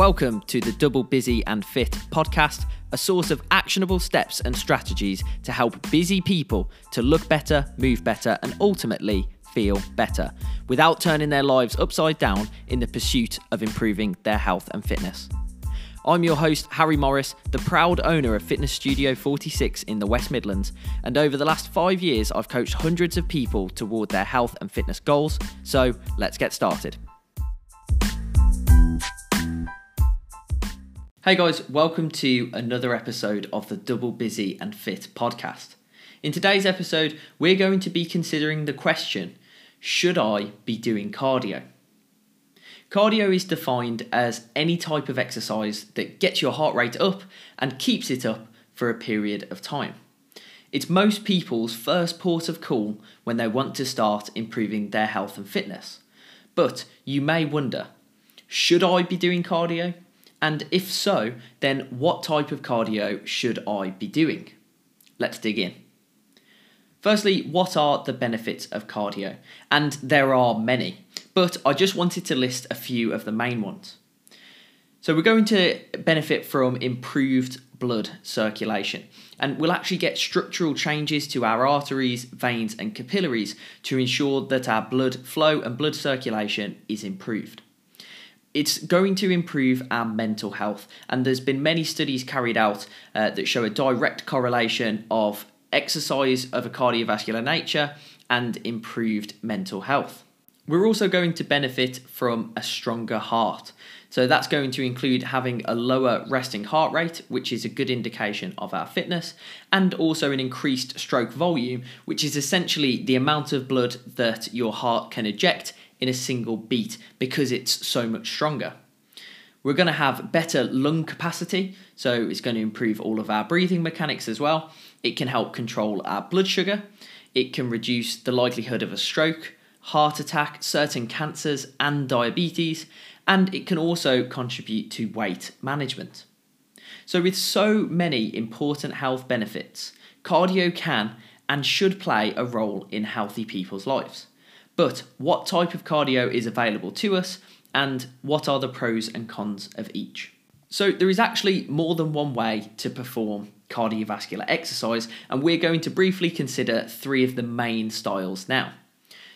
Welcome to the Double Busy and Fit podcast, a source of actionable steps and strategies to help busy people to look better, move better, and ultimately feel better without turning their lives upside down in the pursuit of improving their health and fitness. I'm your host, Harry Morris, the proud owner of Fitness Studio 46 in the West Midlands, and over the last five years, I've coached hundreds of people toward their health and fitness goals. So let's get started. Hey guys, welcome to another episode of the Double Busy and Fit podcast. In today's episode, we're going to be considering the question Should I be doing cardio? Cardio is defined as any type of exercise that gets your heart rate up and keeps it up for a period of time. It's most people's first port of call when they want to start improving their health and fitness. But you may wonder should I be doing cardio? And if so, then what type of cardio should I be doing? Let's dig in. Firstly, what are the benefits of cardio? And there are many, but I just wanted to list a few of the main ones. So, we're going to benefit from improved blood circulation, and we'll actually get structural changes to our arteries, veins, and capillaries to ensure that our blood flow and blood circulation is improved it's going to improve our mental health. And there's been many studies carried out uh, that show a direct correlation of exercise of a cardiovascular nature and improved mental health. We're also going to benefit from a stronger heart. So that's going to include having a lower resting heart rate, which is a good indication of our fitness, and also an increased stroke volume, which is essentially the amount of blood that your heart can eject in a single beat because it's so much stronger. We're going to have better lung capacity, so it's going to improve all of our breathing mechanics as well. It can help control our blood sugar. It can reduce the likelihood of a stroke, heart attack, certain cancers, and diabetes. And it can also contribute to weight management. So, with so many important health benefits, cardio can and should play a role in healthy people's lives. But what type of cardio is available to us and what are the pros and cons of each? So, there is actually more than one way to perform cardiovascular exercise, and we're going to briefly consider three of the main styles now.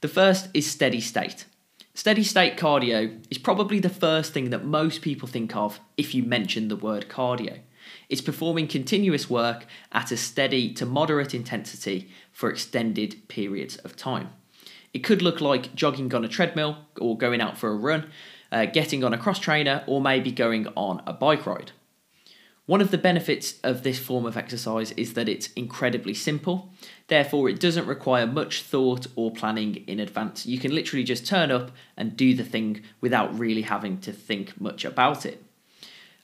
The first is steady state. Steady state cardio is probably the first thing that most people think of if you mention the word cardio. It's performing continuous work at a steady to moderate intensity for extended periods of time. It could look like jogging on a treadmill or going out for a run, uh, getting on a cross trainer, or maybe going on a bike ride. One of the benefits of this form of exercise is that it's incredibly simple, therefore, it doesn't require much thought or planning in advance. You can literally just turn up and do the thing without really having to think much about it.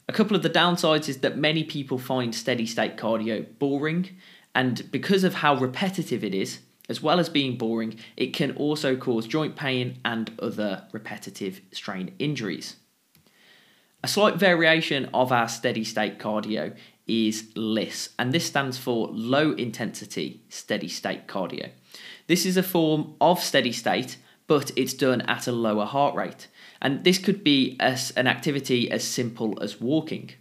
A couple of the downsides is that many people find steady state cardio boring, and because of how repetitive it is, as well as being boring, it can also cause joint pain and other repetitive strain injuries. A slight variation of our steady state cardio is LISS, and this stands for low intensity steady state cardio. This is a form of steady state, but it's done at a lower heart rate. And this could be as an activity as simple as walking.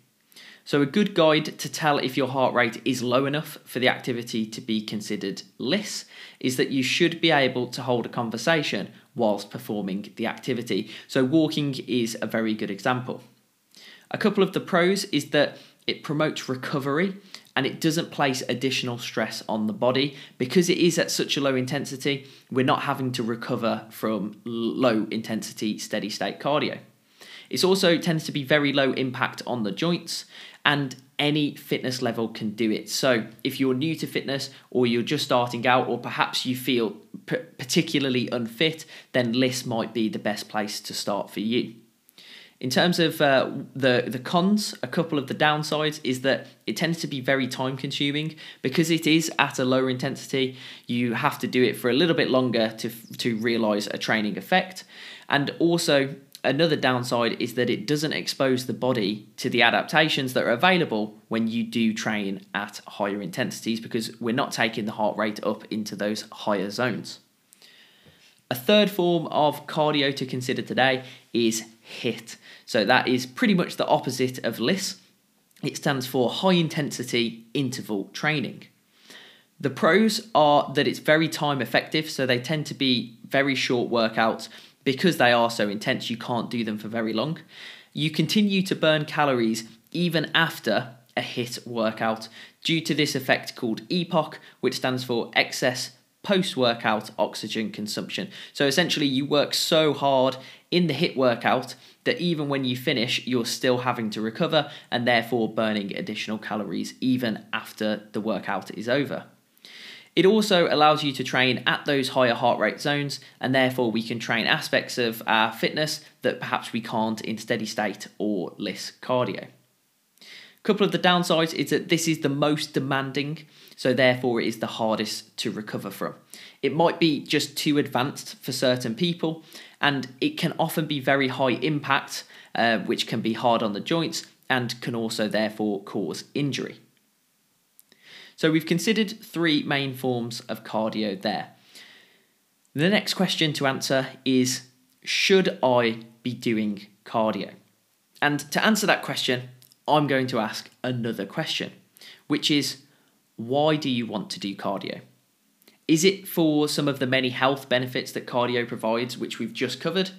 So, a good guide to tell if your heart rate is low enough for the activity to be considered LISS is that you should be able to hold a conversation whilst performing the activity. So, walking is a very good example. A couple of the pros is that it promotes recovery and it doesn't place additional stress on the body because it is at such a low intensity. We're not having to recover from low intensity steady state cardio. It also tends to be very low impact on the joints and any fitness level can do it. So, if you're new to fitness or you're just starting out, or perhaps you feel p- particularly unfit, then LISS might be the best place to start for you. In terms of uh, the the cons, a couple of the downsides is that it tends to be very time consuming because it is at a lower intensity. You have to do it for a little bit longer to to realize a training effect, and also Another downside is that it doesn't expose the body to the adaptations that are available when you do train at higher intensities because we're not taking the heart rate up into those higher zones. A third form of cardio to consider today is HIIT. So that is pretty much the opposite of LISS. It stands for high intensity interval training. The pros are that it's very time effective, so they tend to be very short workouts because they are so intense, you can't do them for very long. You continue to burn calories even after a HIIT workout due to this effect called EPOC, which stands for excess post workout oxygen consumption. So essentially, you work so hard in the HIIT workout that even when you finish, you're still having to recover and therefore burning additional calories even after the workout is over. It also allows you to train at those higher heart rate zones, and therefore we can train aspects of our fitness that perhaps we can't in steady state or LISS cardio. A couple of the downsides is that this is the most demanding, so therefore it is the hardest to recover from. It might be just too advanced for certain people, and it can often be very high impact, uh, which can be hard on the joints and can also therefore cause injury. So we've considered three main forms of cardio there. The next question to answer is Should I be doing cardio? And to answer that question, I'm going to ask another question, which is Why do you want to do cardio? Is it for some of the many health benefits that cardio provides, which we've just covered,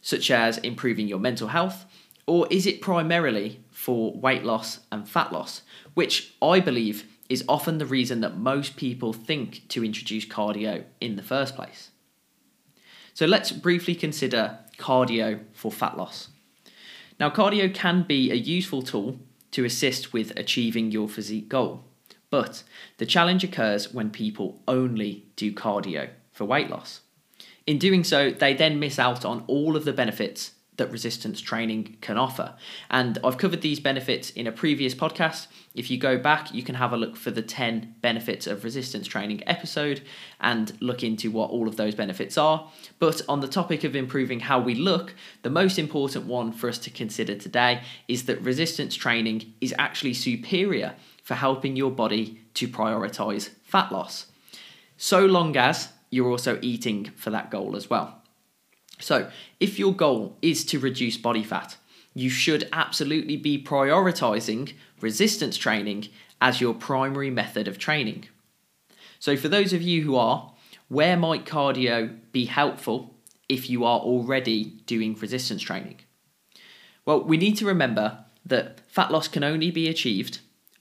such as improving your mental health? Or is it primarily for weight loss and fat loss, which I believe is often the reason that most people think to introduce cardio in the first place. So let's briefly consider cardio for fat loss. Now, cardio can be a useful tool to assist with achieving your physique goal, but the challenge occurs when people only do cardio for weight loss. In doing so, they then miss out on all of the benefits that resistance training can offer. And I've covered these benefits in a previous podcast. If you go back, you can have a look for the 10 benefits of resistance training episode and look into what all of those benefits are. But on the topic of improving how we look, the most important one for us to consider today is that resistance training is actually superior for helping your body to prioritize fat loss. So long as you're also eating for that goal as well. So, if your goal is to reduce body fat, you should absolutely be prioritizing resistance training as your primary method of training. So, for those of you who are, where might cardio be helpful if you are already doing resistance training? Well, we need to remember that fat loss can only be achieved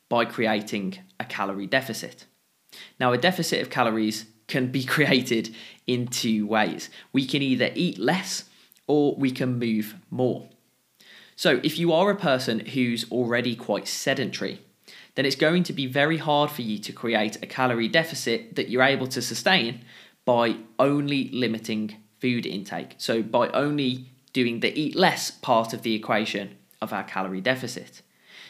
by creating a calorie deficit. Now, a deficit of calories can be created in two ways. We can either eat less or we can move more. So, if you are a person who's already quite sedentary, then it's going to be very hard for you to create a calorie deficit that you're able to sustain by only limiting food intake. So, by only doing the eat less part of the equation of our calorie deficit.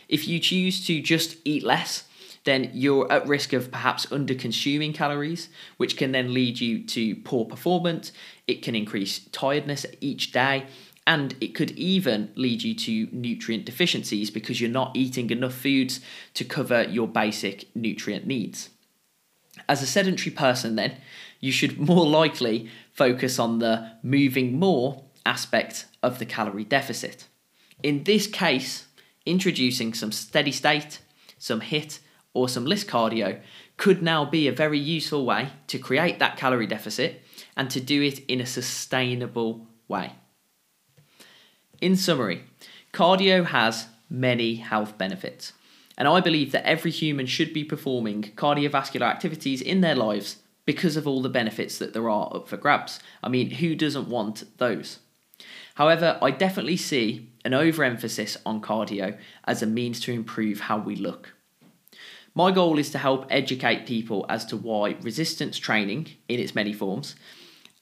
If you choose to just eat less then you're at risk of perhaps under consuming calories, which can then lead you to poor performance. It can increase tiredness each day, and it could even lead you to nutrient deficiencies because you're not eating enough foods to cover your basic nutrient needs. As a sedentary person, then, you should more likely focus on the moving more aspect of the calorie deficit. In this case, introducing some steady state, some HIIT, or some LISS cardio could now be a very useful way to create that calorie deficit and to do it in a sustainable way. In summary, cardio has many health benefits, and I believe that every human should be performing cardiovascular activities in their lives because of all the benefits that there are up for grabs. I mean, who doesn't want those? However, I definitely see an overemphasis on cardio as a means to improve how we look. My goal is to help educate people as to why resistance training, in its many forms,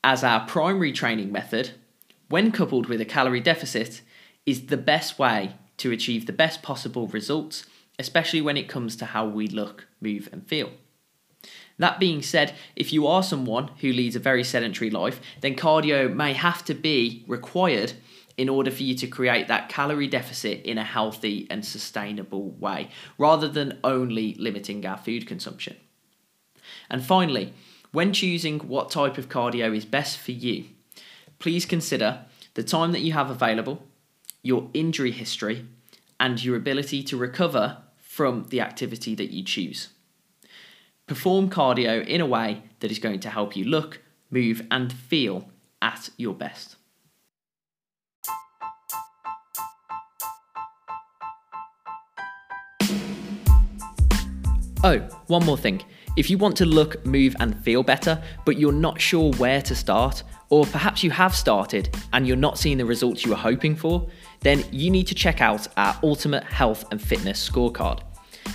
as our primary training method, when coupled with a calorie deficit, is the best way to achieve the best possible results, especially when it comes to how we look, move, and feel. That being said, if you are someone who leads a very sedentary life, then cardio may have to be required in order for you to create that calorie deficit in a healthy and sustainable way, rather than only limiting our food consumption. And finally, when choosing what type of cardio is best for you, please consider the time that you have available, your injury history, and your ability to recover from the activity that you choose. Perform cardio in a way that is going to help you look, move, and feel at your best. Oh, one more thing. If you want to look, move, and feel better, but you're not sure where to start, or perhaps you have started and you're not seeing the results you were hoping for, then you need to check out our Ultimate Health and Fitness Scorecard.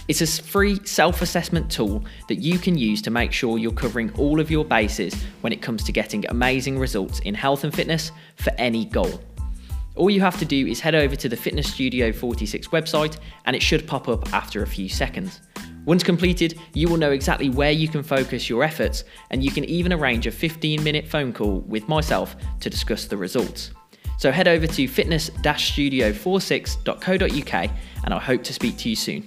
It's a free self assessment tool that you can use to make sure you're covering all of your bases when it comes to getting amazing results in health and fitness for any goal. All you have to do is head over to the Fitness Studio 46 website and it should pop up after a few seconds. Once completed, you will know exactly where you can focus your efforts, and you can even arrange a 15 minute phone call with myself to discuss the results. So head over to fitness studio46.co.uk, and I hope to speak to you soon.